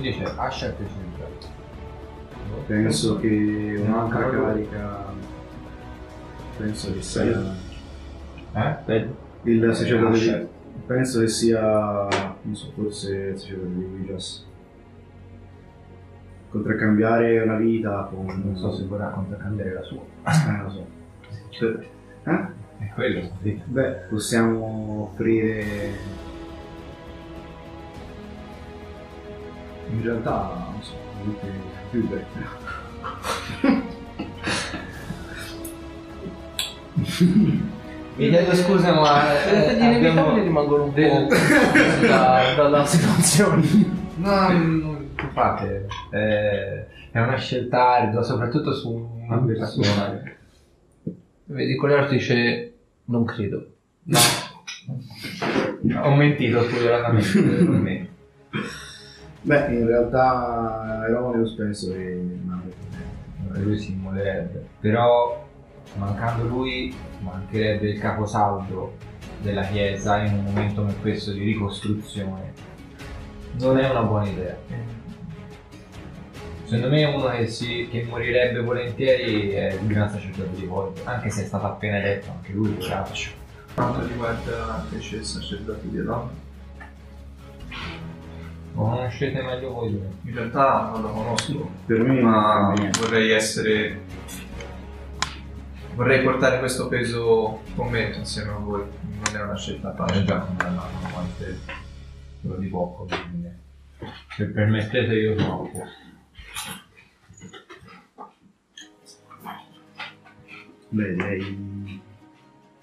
C'è Asher che c'è Penso che un'altra carica. Penso che sia. Eh? Il sacerdote di. Penso che sia. Non so, forse il sacerdote di Wijas. Contraccambiare una vita con. Non so se vorrà contraccambiare la sua. Eh, non lo so. Eh? È quello. Beh, possiamo offrire. In realtà, non so, più bello. Mi chiedo scusa, ma eh, inevitabili abbiamo... rimangono un del- po' da- dalla situazione. No, non fate. Eh, è una scelta ardua, soprattutto su una persona. Vedi, Cogliar dice non credo. No. Ho mentito spudoratamente per me. Beh, in realtà Eronius penso che. ma- Lui si immolerebbe. Però, mancando lui, mancherebbe il caposaldo della chiesa in un momento come questo di ricostruzione. Non è una buona idea. Secondo me uno che, si, che morirebbe volentieri è il gran sacerdote di Void, anche se è stato appena eletto, anche lui poraccio. quanto riguarda invece il sacerdote di Elon. Lo conoscete meglio voi due. In realtà non lo conosco, Per me ma vorrei essere... Vorrei portare questo peso con me insieme a voi, non è una scelta facile. già condannato quante quello di poco, quindi se permettete io sono a posto. Beh, direi.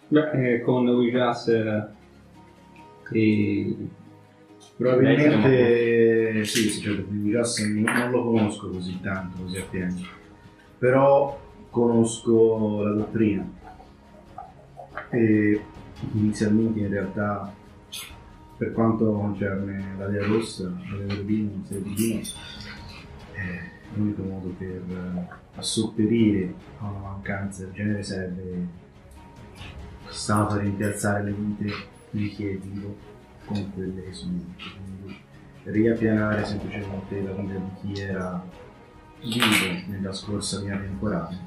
Beh, eh, con eh, e... Probabilmente sì, il sacerdote di Jas non lo conosco così tanto, così appieno. Però conosco la dottrina. E inizialmente in realtà per quanto concerne la Dea Rossa, la Dea Verbino, il Sede Divino, eh, l'unico modo per eh, assopperire a una mancanza del genere sarebbe stato rimpiazzare le vite vivo con quelle che sono. Quindi riappianare semplicemente la vita di chi era vivo nella scorsa linea temporale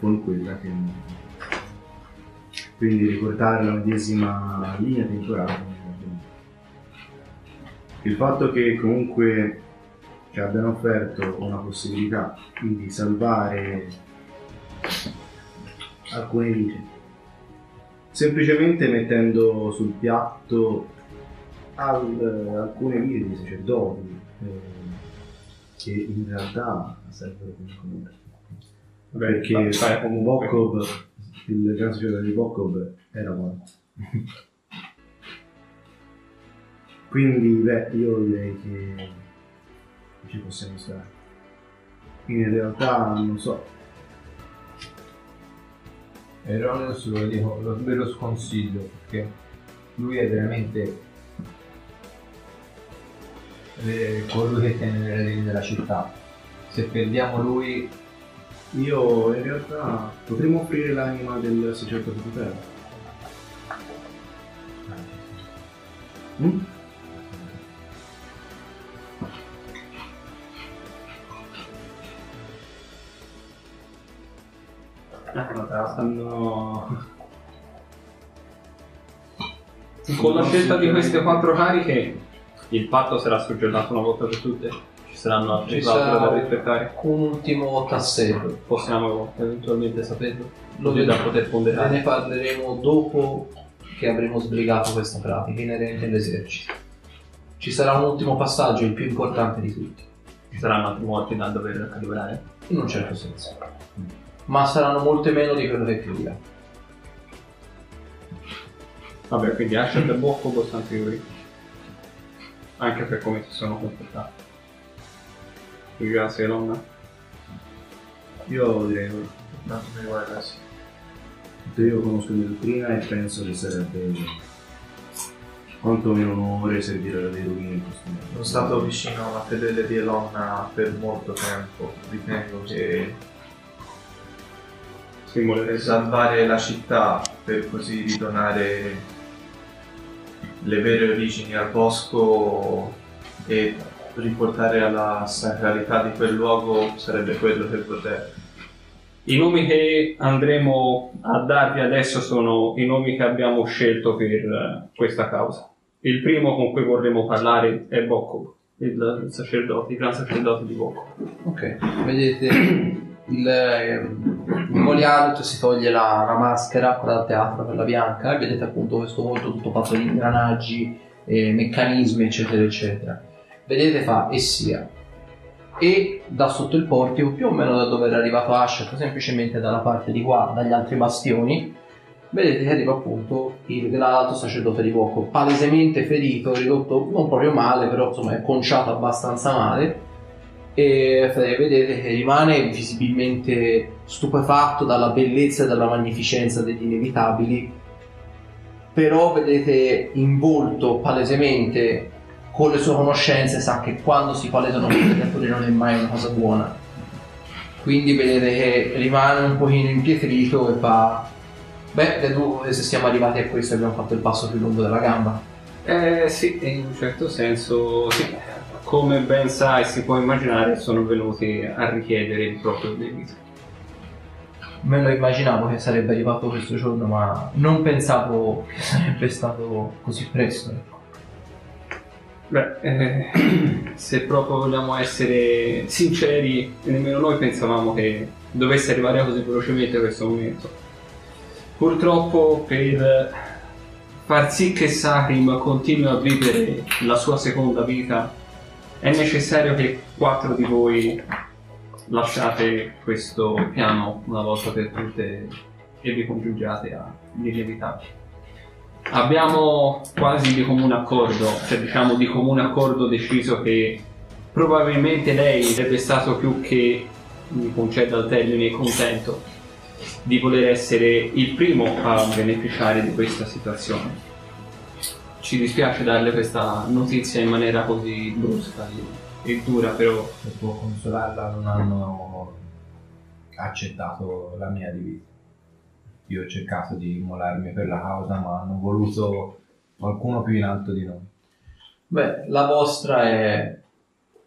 con quella che morta. Quindi riportare la medesima linea temporale. Il fatto che comunque ci abbiano offerto una possibilità di salvare alcune vite, semplicemente mettendo sul piatto al- alcune vite di sacerdoti eh, che in realtà servono come conoscere. Perché fa- fa- comunque- Bokov, il gran sacerdote di Bokov era morto. Quindi, beh, io direi che ci possiamo stare. In realtà, non so, Erroneous lo dico, lo, ve lo sconsiglio perché lui è veramente eh, colui che tiene le redini della città. Se perdiamo lui, io in realtà potremmo offrire l'anima del sacerdote di terra. Mm? Stanno... Con la scelta di queste quattro cariche, il patto sarà soggiornato una volta per tutte. Ci saranno altre Ci clausole sarà da rispettare. un ultimo tassello. Possiamo eventualmente saperlo. Lo Così da vedo- poter Ve ponderare. ne parleremo dopo che avremo sbrigato questa pratica inerente all'esercito. Ci sarà un ultimo passaggio, il più importante di tutti, Ci saranno altri morti da dover calibrare. in un certo senso. Ma saranno molte meno di quello che crediamo. Vabbè, quindi Asher e Bocco possono anche lui. Anche per come si sono comportati. Grazie Elon. Io direi no. No, mi riguarda sì. Io conosco la dottrina e penso che sarebbe quantomeno un onore servire la rovine in questo modo. Sono stato vicino alla fedele di Elonna per molto tempo. Ritengo che salvare la città per così ridonare le vere origini al bosco e riportare alla sacralità di quel luogo sarebbe quello che vorrei. I nomi che andremo a darvi adesso sono i nomi che abbiamo scelto per eh, questa causa. Il primo con cui vorremmo parlare è Bocco, il sacerdote, il gran sacerdote di Bocco. Ok, vedete il, Goliath si toglie la, la maschera, quella da teatro, quella bianca, e vedete appunto questo volto tutto fatto di ingranaggi, eh, meccanismi, eccetera, eccetera. Vedete fa e sia. E da sotto il portico, più o meno da dove era arrivato Asher, semplicemente dalla parte di qua, dagli altri bastioni, vedete che arriva appunto il l'alto sacerdote di Bocco, palesemente ferito, ridotto non proprio male, però insomma è conciato abbastanza male e vedete che rimane visibilmente stupefatto dalla bellezza e dalla magnificenza degli inevitabili però vedete in volto palesemente con le sue conoscenze sa che quando si palesano queste creature non è mai una cosa buona quindi vedete che rimane un pochino impietrito e fa beh vedo se siamo arrivati a questo abbiamo fatto il passo più lungo della gamba Eh sì, in un certo senso sì. Come ben sai, si può immaginare, sono venuti a richiedere il proprio debito. Me lo immaginavo che sarebbe arrivato questo giorno ma non pensavo che sarebbe stato così presto ecco. Beh, eh, se proprio vogliamo essere sinceri, nemmeno noi pensavamo che dovesse arrivare così velocemente questo momento. Purtroppo per far sì che Sakrim continui a vivere la sua seconda vita, è necessario che quattro di voi lasciate questo piano una volta per tutte e vi congiungiate all'inevitabile. Abbiamo quasi di comune accordo, cioè diciamo di comune accordo deciso che probabilmente lei sarebbe stato più che, mi conceda il termine, contento di voler essere il primo a beneficiare di questa situazione. Ci dispiace darle questa notizia in maniera così brusca e- e dura, però per può consolarla non hanno accettato la mia divisa. Io ho cercato di immolarmi per la causa, ma hanno voluto qualcuno più in alto di noi. Beh, la vostra è,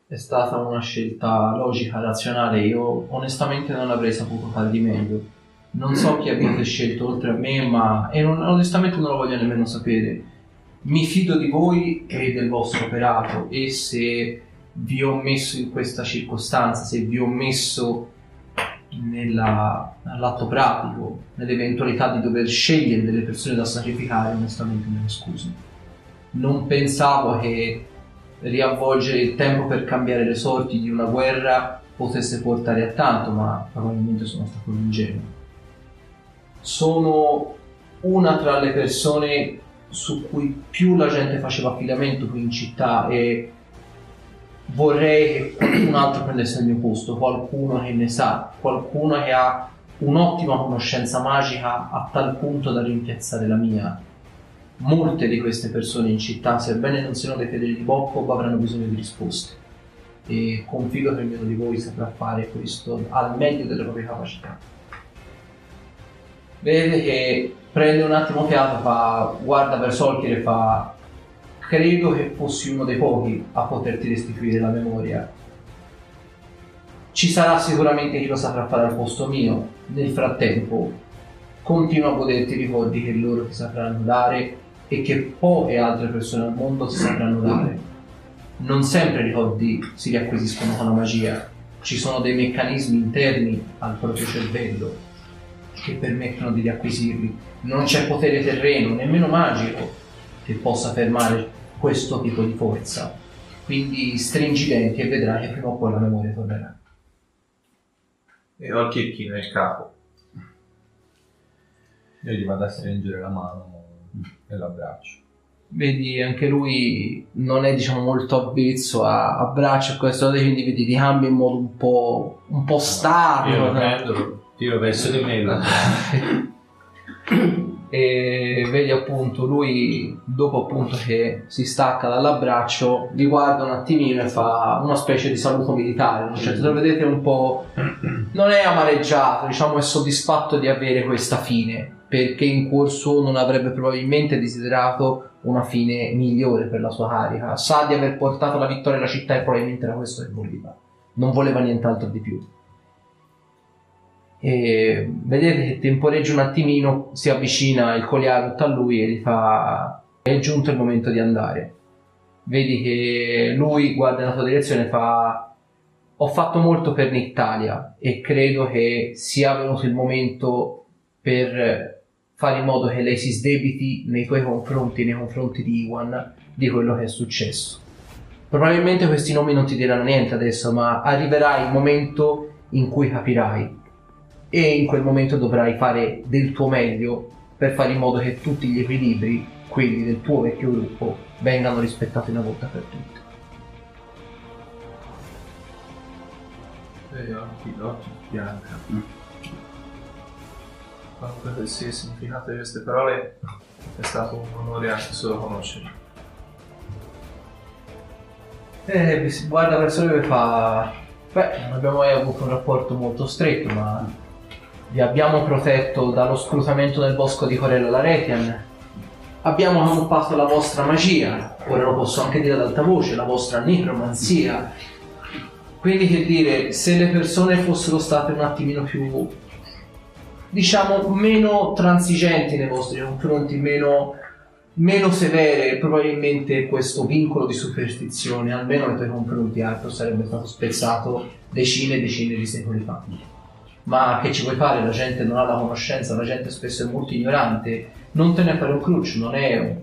è stata una scelta logica, razionale. Io onestamente non avrei saputo fare di meglio. Non so chi abbiate scelto oltre a me, ma e non- onestamente non lo voglio nemmeno sapere. Mi fido di voi e del vostro operato e se vi ho messo in questa circostanza, se vi ho messo nella- nell'atto pratico, nell'eventualità di dover scegliere delle persone da sacrificare, onestamente me ne scuso non pensavo che riavvolgere il tempo per cambiare le sorti di una guerra potesse portare a tanto, ma probabilmente sono stato ingenuo. Sono una tra le persone su cui più la gente faceva affidamento qui in città e vorrei che qualcun altro prendesse il mio posto, qualcuno che ne sa, qualcuno che ha un'ottima conoscenza magica a tal punto da rimpiazzare la mia molte di queste persone in città, sebbene non siano dei fedeli di Bocco, avranno bisogno di risposte. E confido che ognuno di voi saprà fare questo al meglio delle proprie capacità. Vede che prende un attimo fiato, fa, guarda verso Olkir e fa: Credo che fossi uno dei pochi a poterti restituire la memoria. Ci sarà sicuramente chi lo saprà fare al posto mio. Nel frattempo, continua a goderti i ricordi che loro ti sapranno dare e che poche altre persone al mondo ti sapranno dare. Non sempre i ricordi si riacquisiscono con la magia, ci sono dei meccanismi interni al proprio cervello che permettono di riacquisirli. Non c'è potere terreno, nemmeno magico, che possa fermare questo tipo di forza. Quindi stringi i denti e vedrai che prima o poi la memoria tornerà. E ho il chicchino nel capo. Io gli vado a stringere la mano e l'abbraccio. vedi anche lui non è diciamo molto avvezzo a, a braccia e questo quindi vedi ti cambia in modo un po', un po Io statico lo prendo, tiro verso di me e vedi appunto lui dopo appunto che si stacca dall'abbraccio vi guarda un attimino e fa una specie di saluto militare cioè lo vedete un po' non è amareggiato diciamo è soddisfatto di avere questa fine perché in cuor suo non avrebbe probabilmente desiderato una fine migliore per la sua carica. Sa di aver portato la vittoria alla città e probabilmente era questo che voleva. Non voleva nient'altro di più. E vedete che temporeggia un attimino, si avvicina il Coliarut a lui e gli fa è giunto il momento di andare. Vedi che lui guarda nella tua direzione e fa ho fatto molto per l'Italia e credo che sia venuto il momento per fare in modo che lei si sdebiti nei tuoi confronti, nei confronti di Iwan, di quello che è successo. Probabilmente questi nomi non ti diranno niente adesso, ma arriverà il momento in cui capirai e in quel momento dovrai fare del tuo meglio per fare in modo che tutti gli equilibri, quelli del tuo vecchio gruppo, vengano rispettati una volta per tutte. E occhi, occhi, bianca. Quanto sia il significato di queste parole è stato un onore anche solo conoscere. E si guarda verso lui e fa... Beh, non abbiamo mai avuto un rapporto molto stretto, ma vi abbiamo protetto dallo scrutamento nel bosco di Corella Laretian. Abbiamo camuffato la vostra magia, ora lo posso anche dire ad alta voce, la vostra necromanzia. Quindi che dire, se le persone fossero state un attimino più, diciamo, meno transigenti nei vostri confronti, meno, meno severe, probabilmente questo vincolo di superstizione, almeno nei tuoi confronti, altro sarebbe stato spezzato decine e decine di secoli fa. Ma che ci vuoi fare? La gente non ha la conoscenza, la gente spesso è molto ignorante. Non te ne fare un cruccio, non è un,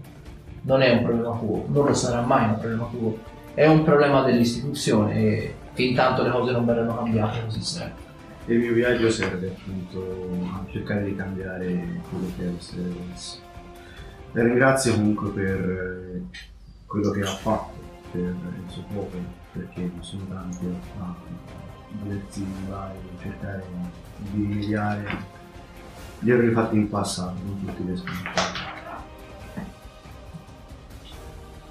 non è un problema tuo, non lo sarà mai un problema tuo. È un problema dell'istituzione e fin tanto le cose non verranno cambiate così sempre. E il mio viaggio serve appunto a cercare di cambiare quello che deve essere adesso. La ringrazio comunque per eh, quello che ha fatto per il suo popolo, perché non sono tanti a doversi là e cercare di rimediare gli errori fatti in passato, non tutti riescono a.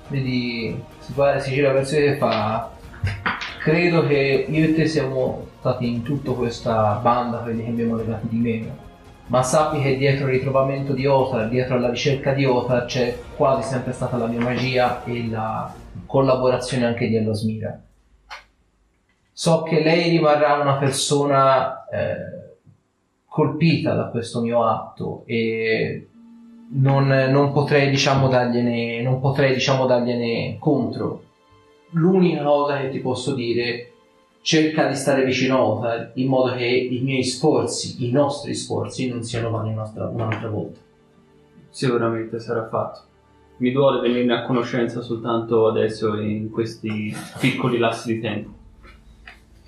Vedi, si, guarda, si gira verso te e fa. Credo che io e te siamo stati in tutta questa banda quelli che abbiamo legati di meno. Ma sappi che dietro il ritrovamento di Othar, dietro alla ricerca di Othar, c'è quasi sempre stata la mia magia e la collaborazione anche di Elosmira. So che lei rimarrà una persona eh, colpita da questo mio atto e non, non potrei diciamo dargliene non potrei diciamo dargliene contro l'unica cosa che ti posso dire cerca di stare vicino a Othar in modo che i miei sforzi i nostri sforzi non siano vani un'altra, un'altra volta Sicuramente sarà fatto. Mi duole venirne a conoscenza soltanto adesso in questi piccoli lassi di tempo.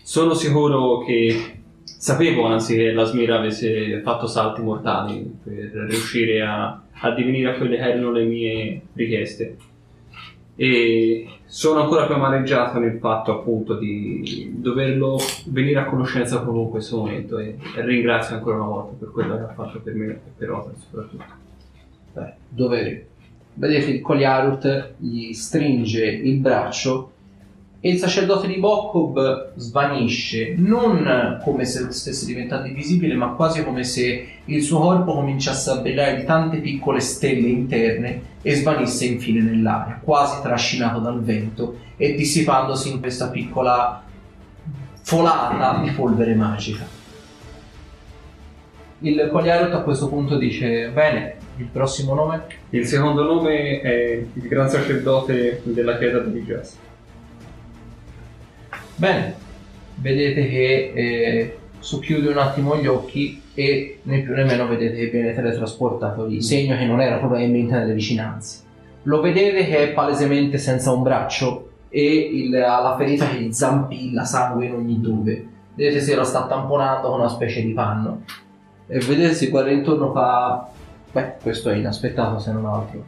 Sono sicuro che sapevo anzi che la Smira avesse fatto salti mortali per riuscire a, a divenire a quelle che erano le mie richieste. E sono ancora più amareggiato nel fatto appunto di doverlo venire a conoscenza proprio in questo momento e, ringrazio ancora una volta per quello che ha fatto per me e per Otar soprattutto. Beh, dovere. Vedete il Koliarut gli stringe il braccio e il sacerdote di Bokob svanisce, non come se stesse diventando invisibile, ma quasi come se il suo corpo cominciasse a brillare di tante piccole stelle interne e svanisse infine nell'aria, quasi trascinato dal vento e dissipandosi in questa piccola folata di polvere magica. Il Koliarut a questo punto dice: Bene, il prossimo nome? Il secondo nome è il gran sacerdote della chiesa di Jazz. Bene, vedete che eh, socchiude un attimo gli occhi e né più né meno vedete che viene teletrasportato lì, segno che non era probabilmente nelle vicinanze. Lo vedete che è palesemente senza un braccio e il- ha la ferita che gli zampilla sangue in ogni dove. Vedete se lo sta tamponando con una specie di panno. E vedete si guarda intorno fa... Beh, questo è inaspettato se non altro.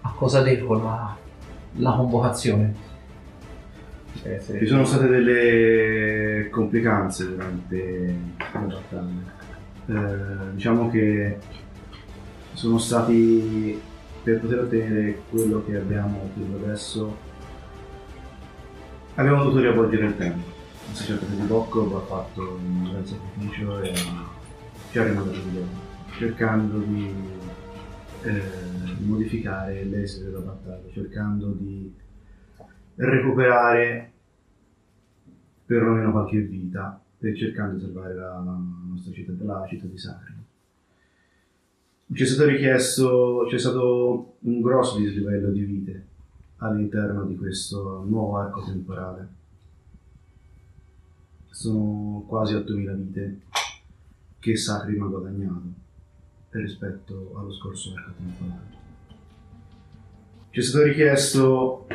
A cosa devo la, la convocazione? Eh. Ci sono state delle complicanze durante la battaglia. Eh, diciamo che sono stati per poter ottenere quello che abbiamo ottenuto adesso abbiamo dovuto riavvolgere il tempo. Il sacerdote di Bocco ha fatto un gran sacrificio e ci ha rimandato di cercando di eh, modificare l'esito della battaglia, cercando di recuperare perlomeno qualche vita per cercando di salvare la nostra città, la città di Sacri. Ci è stato richiesto, c'è stato un grosso dislivello di vite all'interno di questo nuovo arco temporale. Sono quasi 8.000 vite che Sacrim ha guadagnato rispetto allo scorso arco temporale. Ci è stato richiesto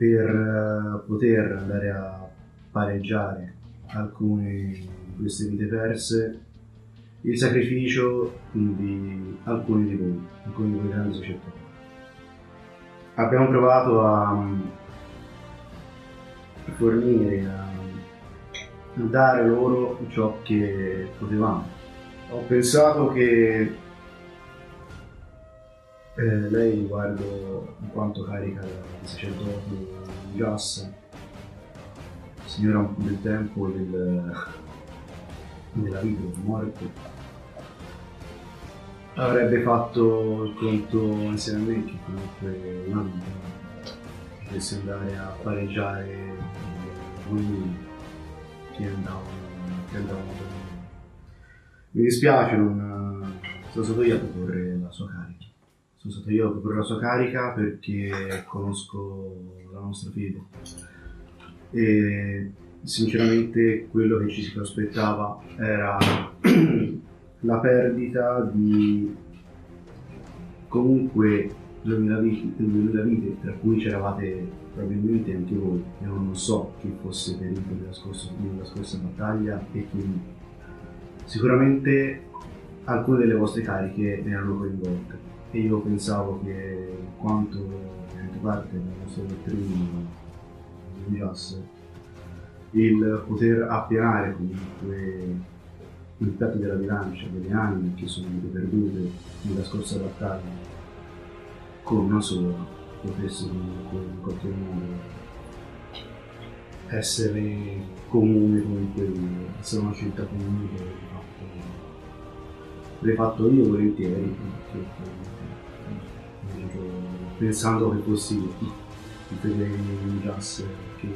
per eh, poter andare a pareggiare alcune di queste vite perse il sacrificio di alcuni di voi, alcuni di voi grandi società. Abbiamo provato a mm, fornire, a dare loro ciò che potevamo. Ho pensato che eh, lei, guardo in quanto carica il sacerdote Gas, signora del tempo del, della vita del morto, avrebbe fatto il conto insieme a me che comunque una vita potesse andare a pareggiare uomini che andavano, che andavano. Mi dispiace, non sono stato io a proporre la sua carica. Sono stato io a proporre la sua carica perché conosco la nostra fede. E sinceramente quello che ci si prospettava era la perdita di comunque 2000 vite, 2000 vite, tra cui c'eravate probabilmente anche voi. Io non so chi fosse ferito nella scorsa, nella scorsa battaglia e chi. Sicuramente alcune delle vostre cariche erano coinvolte e io pensavo che in quanto anche parte della nostra dottrina Jas il poter appianare comunque il petto della bilancia delle anime che sono state perdute nella scorsa battaglia con una sola potesse comunque in qualche modo essere comune con quello, essere una città comune che l'ho fatto io volentieri perché, pensando che fossi il fedele in Jas che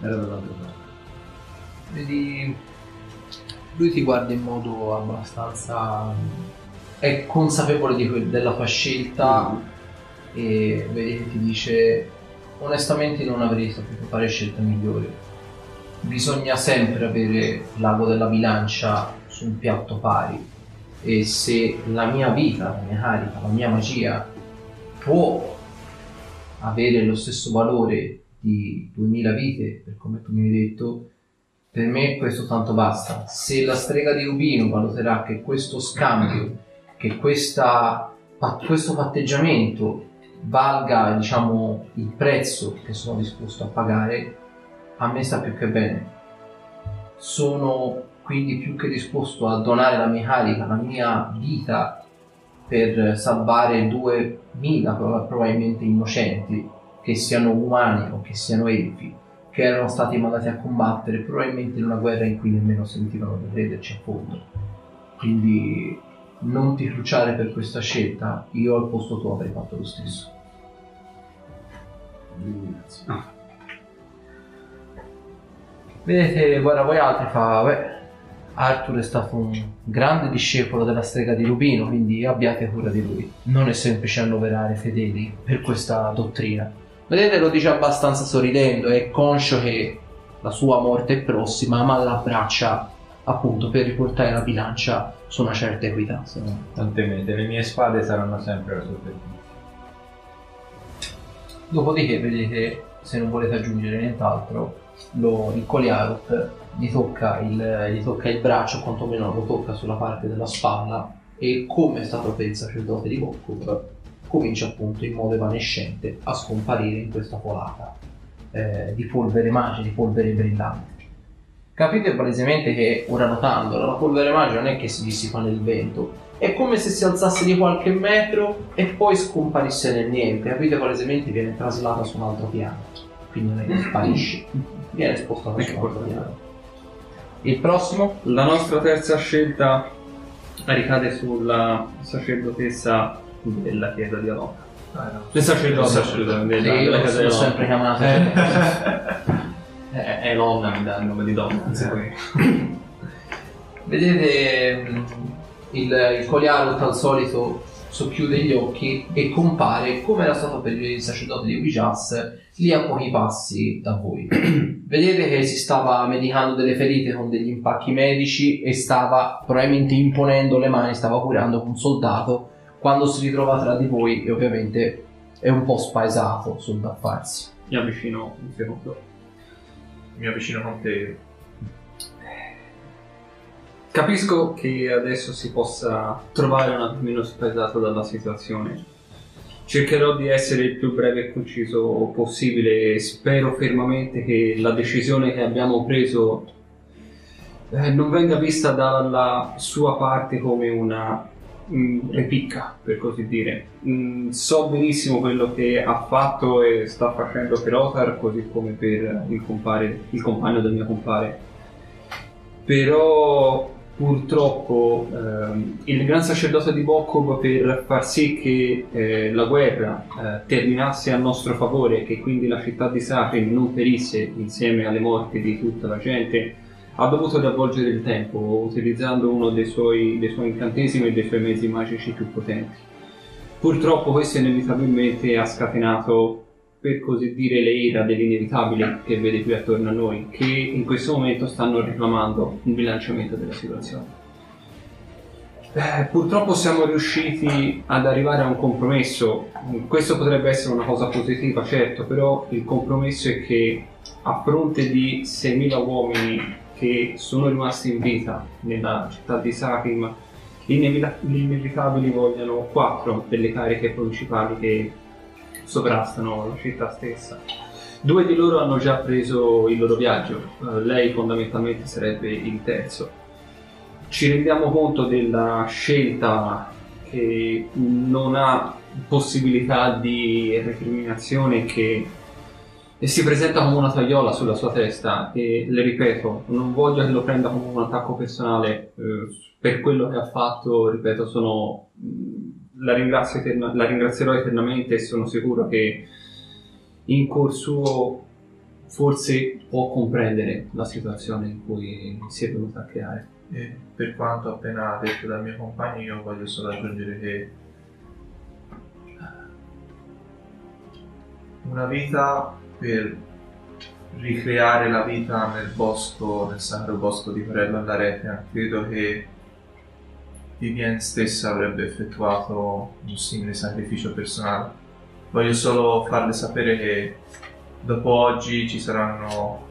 era dall'altra parte. Vedi, lui ti guarda in modo abbastanza... è consapevole di que- della tua scelta e vedi che ti dice onestamente non avrei saputo fare scelta migliore. Bisogna sempre avere l'ago della bilancia su un piatto pari e se la mia vita, la mia carica, la mia magia può avere lo stesso valore di 2000 vite, per come tu mi hai detto, per me questo tanto basta. Se la strega di Rubino valuterà che questo scambio, che questa, questo patteggiamento valga diciamo il prezzo che sono disposto a pagare, a me sta più che bene. Sono quindi più che disposto a donare la mia carica, la mia vita per salvare 2000 probabilmente innocenti, che siano umani o che siano elfi, che erano stati mandati a combattere probabilmente in una guerra in cui nemmeno sentivano di crederci a fondo. Quindi non ti cruciare per questa scelta, io al posto tuo avrei fatto lo stesso. Grazie. Vedete, guarda voi altri fa, beh, Arthur è stato un grande discepolo della strega di Rubino, quindi abbiate cura di lui. Non è semplice annoverare fedeli per questa dottrina. Vedete, lo dice abbastanza sorridendo, è conscio che la sua morte è prossima, ma l'abbraccia appunto per riportare la bilancia su una certa equità. Tante mete, le mie spade saranno sempre alla superficie. Dopodiché vedete, se non volete aggiungere nient'altro, lo, il Coliarut gli tocca il, gli tocca il braccio, quantomeno lo tocca sulla parte della spalla e come è stato per il sacerdote di Volkov comincia appunto in modo evanescente a scomparire in questa folata eh, di polvere magica, di polvere brillante. Capite palesemente che ora notandolo, la polvere magica non è che si dissipa nel vento, è come se si alzasse di qualche metro e poi scomparisse nel niente. Capite palesemente viene traslata su un altro piano, quindi non è che sparisce, viene spostata su un altro piano. Il prossimo? La nostra terza scelta ricade sulla sacerdotessa della chiesa di Alona. Ah, no. Del sacerdote, Del sacerdote. della, Sì, della io casa Alona. sempre chiamato. È, è Elonna, mi dà il nome di donna. anzi, poi. Vedete mm, il, il Coliarut al solito socchiude gli occhi e compare, come era stato per il sacerdote di Wijas, lì a pochi passi da voi. Vedete che si stava medicando delle ferite con degli impacchi medici e stava probabilmente imponendo le mani, stava curando un soldato quando si ritrova tra di voi e ovviamente è un po' spaesato sul da farsi. Mi avvicino un secondo. Mi avvicino con te. Capisco che adesso si possa trovare un attimino spaesato dalla situazione. Cercherò di essere il più breve e conciso possibile e spero fermamente che la decisione che abbiamo preso eh, non venga vista dalla sua parte come una mm, repicca, per così dire. Mm, so benissimo quello che ha fatto e sta facendo per Otar, così come per il, compare- il compagno del mio compare. Però purtroppo ehm, il gran sacerdote di Bokob per far sì che eh, la guerra eh, terminasse a nostro favore e che quindi la città di Sacrim non perisse insieme alle morti di tutta la gente ha dovuto riavvolgere il tempo utilizzando uno dei suoi, dei suoi incantesimi e dei suoi mezzi magici più potenti. Purtroppo questo inevitabilmente ha scatenato, per così dire, le ira dell'inevitabile che vede qui attorno a noi, che in questo momento stanno reclamando un bilanciamento della situazione. Eh, purtroppo siamo riusciti ad arrivare a un compromesso. Questo potrebbe essere una cosa positiva, certo, però il compromesso è che a fronte di 6.000 uomini che sono rimasti in vita nella città di Sakim, gli inevita- gli inevitabili vogliono quattro delle cariche principali che sovrastano la città stessa. Due di loro hanno già preso il loro viaggio, eh, lei fondamentalmente sarebbe il terzo. Ci rendiamo conto della scelta che non ha possibilità di recriminazione che e si presenta come una tagliola sulla sua testa e le ripeto, non voglio che lo prenda come un attacco personale eh, per quello che ha fatto, ripeto, sono, la, eterna- la ringrazierò eternamente e sono sicuro che in cuor suo forse può comprendere la situazione in cui si è venuta a creare. E per quanto appena detto dal mio compagno, io voglio solo aggiungere che una vita per ricreare la vita nel bosco, nel sacro bosco di Corello all'Aretia, credo che Vivienne stessa avrebbe effettuato un simile sacrificio personale. Voglio solo farle sapere che dopo oggi ci saranno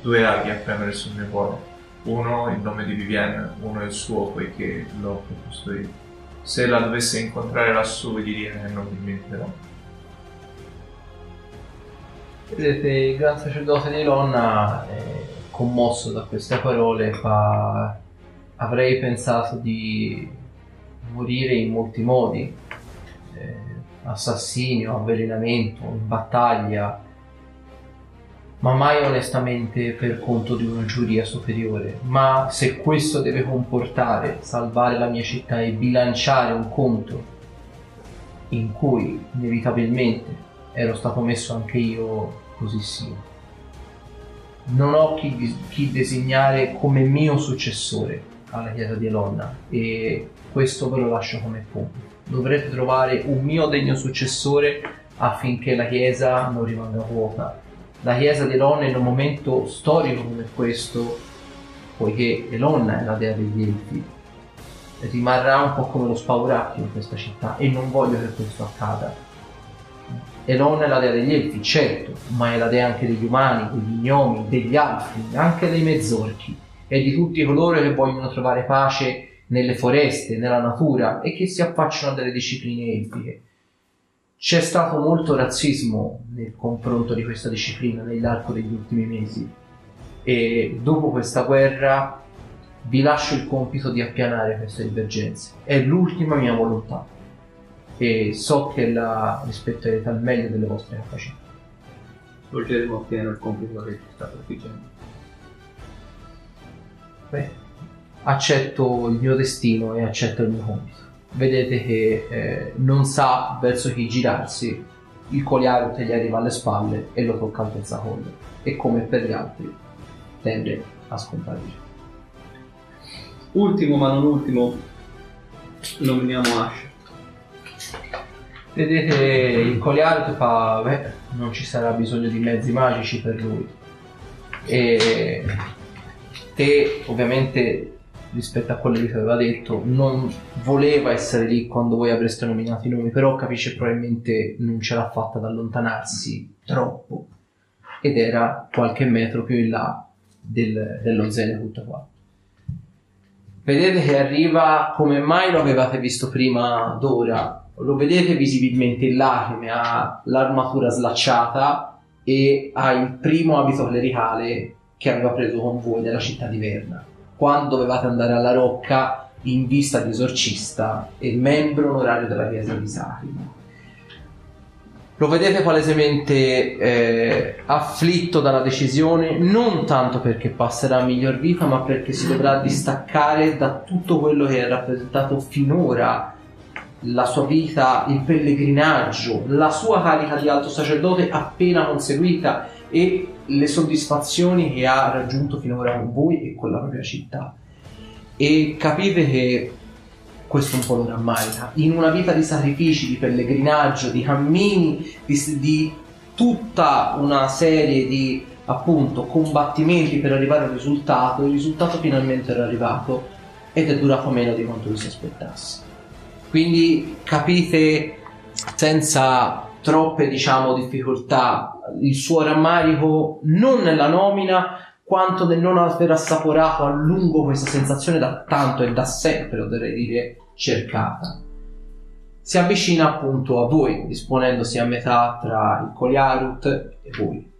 due aghi a premere sul mio cuore. Uno il nome di Vivienne, uno il suo poiché l'ho proposto io. Se la dovesse incontrare lassù vi direi che non mi dimenticcherò. Vedete, il gran sacerdote di Lonna, eh, commosso da queste parole, fa... avrei pensato di morire in molti modi, eh, assassinio, avvelenamento, in battaglia, ma mai onestamente per conto di una giuria superiore. Ma se questo deve comportare salvare la mia città e bilanciare un conto in cui inevitabilmente ero stato messo anche io così sia. Non ho chi, chi designare come mio successore alla chiesa di Elonna e questo ve lo lascio come punto. Dovrete trovare un mio degno successore affinché la chiesa non rimanga vuota. La chiesa di Elonna in un momento storico come questo, poiché Elonna è la dea degli elfi, rimarrà un po' come lo spauracchio in questa città e non voglio che questo accada. Elon è la dea degli elfi, certo, ma è la dea anche degli umani, degli gnomi, degli altri, anche dei mezzorchi e di tutti coloro che vogliono trovare pace nelle foreste, nella natura e che si affacciano a delle discipline elfiche. C'è stato molto razzismo nel confronto di questa disciplina nell'arco degli ultimi mesi e dopo questa guerra vi lascio il compito di appianare queste divergenze. È l'ultima mia volontà e so che la rispetterete al meglio delle vostre capacità. Svolgeremo appieno il compito che ci sta prefigendo. Accetto il mio destino e accetto il mio compito. Vedete che eh, non sa verso chi girarsi, il coliarut gli arriva alle spalle e lo tocca al pensacollo e come per gli altri tende a scomparire. Ultimo ma non ultimo, nominiamo Ash. Vedete il coliarut fa, beh, non ci sarà bisogno di mezzi magici per lui. E te ovviamente rispetto a quello che ti aveva detto non voleva essere lì quando voi avreste nominato i nomi però capisce probabilmente non ce l'ha fatta ad allontanarsi troppo. Ed era qualche metro più in là del, dello Zenehut qua. Vedete che arriva come mai lo avevate visto prima d'ora. Lo vedete visibilmente in lacrime ha l'armatura slacciata e ha il primo abito clericale che aveva preso con voi nella città di Verna quando dovevate andare alla Rocca in vista di esorcista e membro onorario della chiesa di Sacrima. Lo vedete palesemente eh, afflitto dalla decisione, non tanto perché passerà a miglior vita, ma perché si dovrà distaccare da tutto quello che ha rappresentato finora la sua vita, il pellegrinaggio, la sua carica di alto sacerdote appena conseguita e le soddisfazioni che ha raggiunto finora con voi e con la propria città. E capite che questo un po' lo rammarica. In una vita di sacrifici, di pellegrinaggio, di cammini, di, di tutta una serie di appunto combattimenti per arrivare al risultato, il risultato finalmente era arrivato ed è durato meno di quanto vi si aspettasse. Quindi capite senza troppe diciamo difficoltà. Il suo rammarico non nella nomina quanto nel non aver assaporato a lungo questa sensazione da tanto e da sempre oserei dire cercata. Si avvicina appunto a voi disponendosi a metà tra il Coliarut e voi.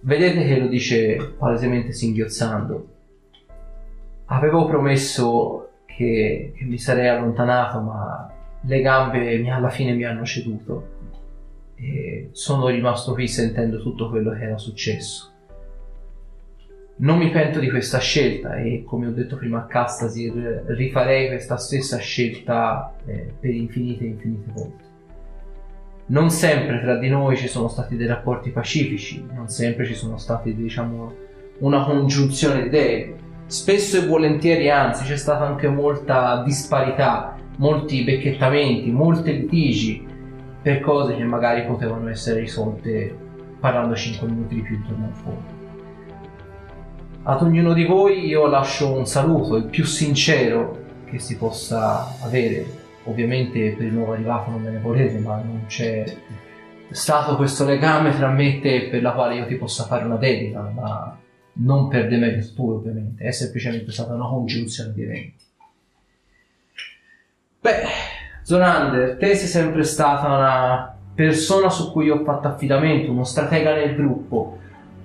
Vedete che lo dice palesemente singhiozzando. Avevo promesso che, che mi sarei allontanato ma le gambe alla fine mi hanno ceduto e sono rimasto qui sentendo tutto quello che era successo. Non mi pento di questa scelta e come ho detto prima a Castasir rifarei questa stessa scelta eh, per infinite e infinite volte. Non sempre tra di noi ci sono stati dei rapporti pacifici, non sempre ci sono stati diciamo una congiunzione di idee. Spesso e volentieri anzi c'è stata anche molta disparità molti becchettamenti, molti litigi per cose che magari potevano essere risolte parlando 5 minuti di più intorno al fuoco. Ad ognuno di voi io lascio un saluto, il più sincero che si possa avere. Ovviamente per il nuovo arrivato non me ne volete, ma non c'è stato questo legame tra me e te per la quale io ti possa fare una dedica, ma non per demerito tuo ovviamente, è semplicemente stata una congiunzione di eventi. Beh, Zonander, te sei sempre stata una persona su cui ho fatto affidamento, uno stratega nel gruppo,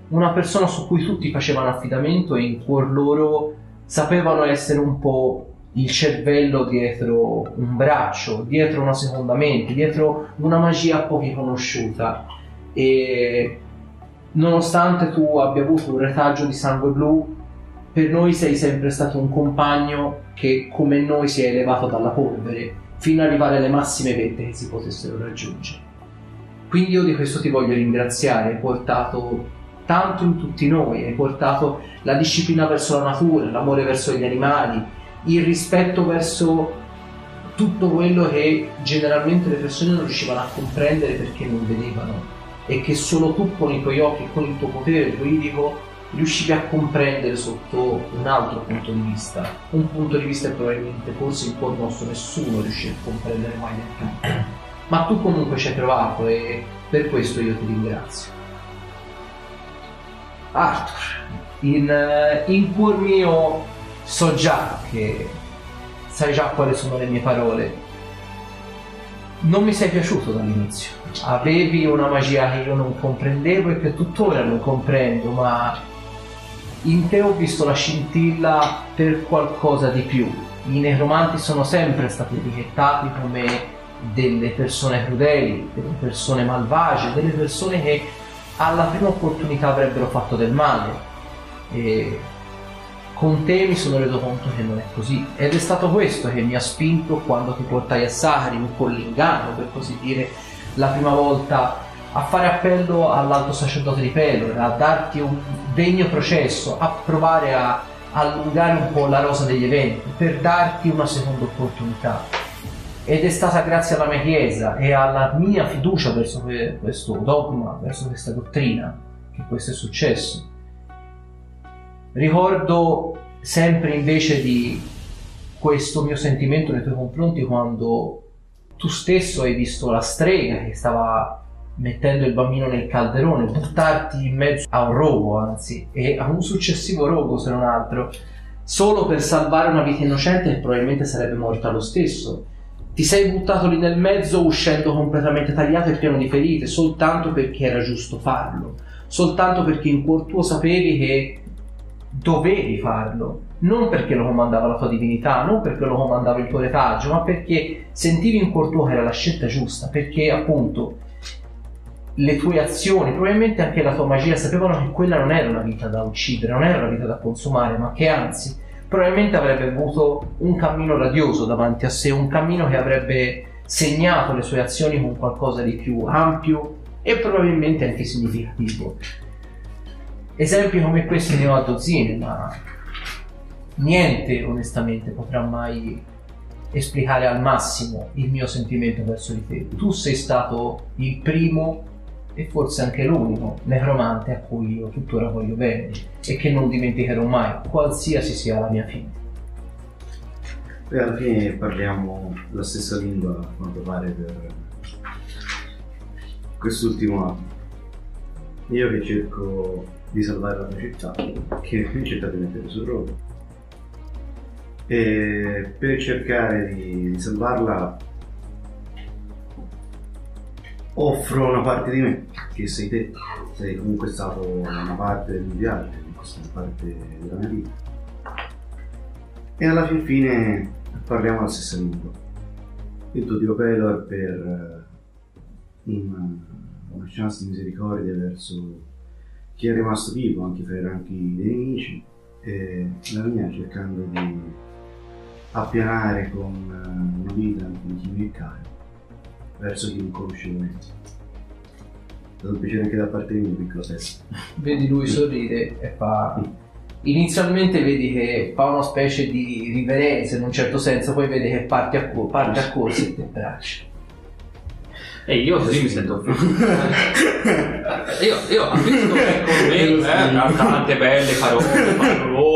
una persona su cui tutti facevano affidamento e in cuor loro sapevano essere un po' il cervello dietro un braccio, dietro una seconda mente, dietro una magia pochi conosciuta. E nonostante tu abbia avuto un retaggio di sangue blu, per noi sei sempre stato un compagno che come noi si è elevato dalla polvere fino ad arrivare alle massime vette che si potessero raggiungere. Quindi io di questo ti voglio ringraziare, hai portato tanto in tutti noi, hai portato la disciplina verso la natura, l'amore verso gli animali, il rispetto verso tutto quello che generalmente le persone non riuscivano a comprendere perché non vedevano e che solo tu con i tuoi occhi, con il tuo potere giuridico riuscivi a comprendere sotto un altro punto di vista, un punto di vista che probabilmente forse in cuor nostro nessuno riuscì a comprendere mai del tutto. Ma tu comunque ci hai provato e per questo io ti ringrazio. Arthur, in, eh, in cuor mio so già che sai già quali sono le mie parole. Non mi sei piaciuto dall'inizio. Avevi una magia che io non comprendevo e che tuttora non comprendo, ma in te ho visto la scintilla per qualcosa di più. I necromanti sono sempre stati etichettati come delle persone crudeli, delle persone malvagie, delle persone che alla prima opportunità avrebbero fatto del male. E Con te mi sono reso conto che non è così. Ed è stato questo che mi ha spinto quando ti portai a Saharim con l'inganno, per così dire, la prima volta a fare appello all'alto sacerdote di Pelor, a darti un degno processo, a provare a allungare un po' la rosa degli eventi, per darti una seconda opportunità. Ed è stata grazie alla mia Chiesa e alla mia fiducia verso que- questo dogma, verso questa dottrina, che questo è successo. Ricordo sempre invece di questo mio sentimento nei tuoi confronti quando tu stesso hai visto la strega che stava mettendo il bambino nel calderone, buttarti in mezzo a un rogo, anzi, e a un successivo rogo se non altro, solo per salvare una vita innocente che probabilmente sarebbe morta lo stesso. Ti sei buttato lì nel mezzo uscendo completamente tagliato e pieno di ferite, soltanto perché era giusto farlo, soltanto perché in cuor tuo sapevi che dovevi farlo, non perché lo comandava la tua divinità, non perché lo comandava il tuo retaggio, ma perché sentivi in cuor tuo che era la scelta giusta, perché appunto le tue azioni, probabilmente anche la tua magia, sapevano che quella non era una vita da uccidere, non era una vita da consumare, ma che anzi probabilmente avrebbe avuto un cammino radioso davanti a sé, un cammino che avrebbe segnato le sue azioni con qualcosa di più ampio e probabilmente anche significativo. Esempi come questi ne ho a dozzine, ma niente onestamente potrà mai esplicare al massimo il mio sentimento verso di te. Tu sei stato il primo e forse anche l'unico necromante a cui io tuttora voglio bene e che non dimenticherò mai, qualsiasi sia la mia fine. E alla fine parliamo la stessa lingua, a quanto pare, per quest'ultimo anno. Io che cerco di salvare la tua città, che mi cerca di mettere sul rogo. E per cercare di salvarla offro una parte di me, che sei te, sei comunque stato una parte del viaggio, questa parte della mia vita. E alla fin fine parliamo la stessa lingua. Il tuo Dio Pelor per eh, una, una chance di misericordia verso chi è rimasto vivo, anche fra i ranchi dei nemici, e la mia cercando di appianare con eh, una vita di chi mi è caro verso chi non conoscevo me. È un piacere anche da parte mia, piccola testa. Vedi lui sorride e fa... Inizialmente vedi che fa una specie di riverenza in un certo senso, poi vedi che parte a, co- parte a corsi e ti abbraccia. E io così mi sento offeso. io, io capisco che con me eh, tante belle parole,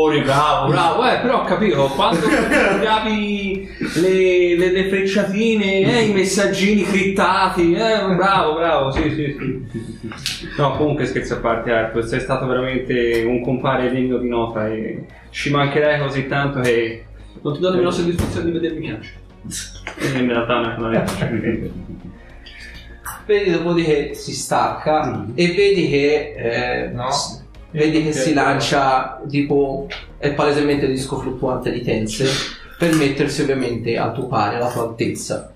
paroloni, bravo, bravo, eh, però ho capito, quando cambiavi le, le, le frecciatine, eh, i messaggini crittati, eh, bravo, bravo, sì, sì, sì. No, comunque scherzi a parte, Arthur, sei stato veramente un compare degno di nota e ci mancherai così tanto che non ti do nemmeno soddisfazione di vedermi piangere. E in realtà non è Vedi dopodiché si stacca Mm. e vedi che... eh, No. S- Vedi che si lancia tipo è palesemente disco fluttuante di Tense per mettersi ovviamente a tuo pari, alla tua altezza.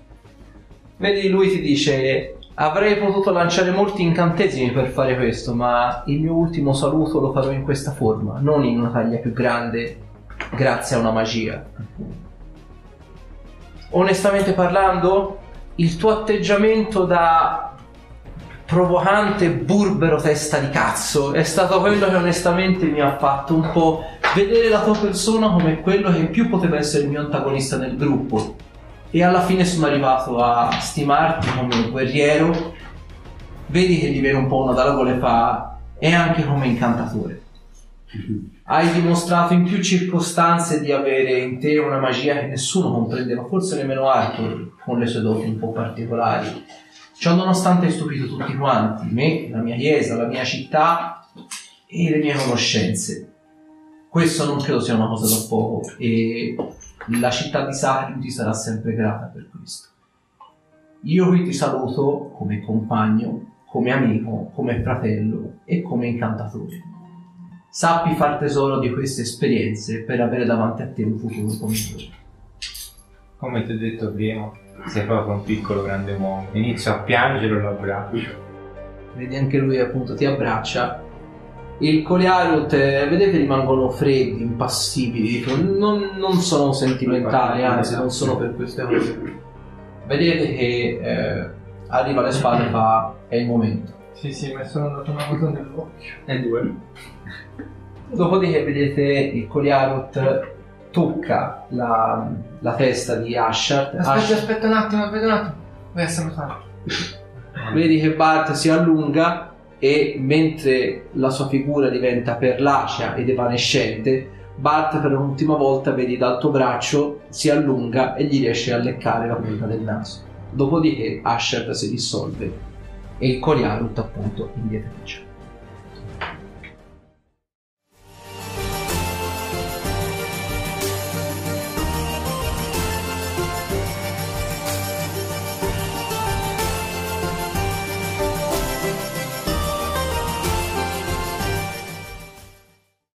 Vedi lui ti dice avrei potuto lanciare molti incantesimi per fare questo, ma il mio ultimo saluto lo farò in questa forma, non in una taglia più grande grazie a una magia. Onestamente parlando, il tuo atteggiamento da provocante burbero testa di cazzo. È stato quello che onestamente mi ha fatto un po' vedere la tua persona come quello che più poteva essere il mio antagonista nel gruppo. E alla fine sono arrivato a stimarti come un guerriero. Vedi che gli viene un po' una dalla fa e anche come incantatore. Hai dimostrato in più circostanze di avere in te una magia che nessuno comprendeva, forse nemmeno Arthur con le sue doti un po' particolari. Ciò nonostante hai stupito tutti quanti, me, la mia chiesa, la mia città e le mie conoscenze. Questo non credo sia una cosa da poco e la città di Sacrium ti sarà sempre grata per questo. Io qui ti saluto come compagno, come amico, come fratello e come incantatore. Sappi far tesoro di queste esperienze per avere davanti a te un futuro migliore. Come ti ho detto prima, sei proprio un piccolo grande uomo. Inizio a piangere e lo abbraccio. Vedi anche lui appunto ti abbraccia Il Coliarut, eh, vedete, rimangono freddi, impassibili, non, non sono sentimentali, anzi, non sono per queste cose. Vedete che eh, arriva alle spalle e fa: È il momento. Sì, sì, mi sono dato una cosa nell'occhio. E due. Dopodiché vedete il Coliarut tocca la, la testa di Ashart. Aspetta, Ashart- aspetta un attimo, aspetta un attimo. Vai a salutare. Vedi che Bart si allunga e mentre la sua figura diventa perlacea ed evanescente, Bart per un'ultima volta vedi dal tuo braccio si allunga e gli riesce a leccare la punta del naso. Dopodiché Asher si dissolve e il Coriarut appunto indietreggia.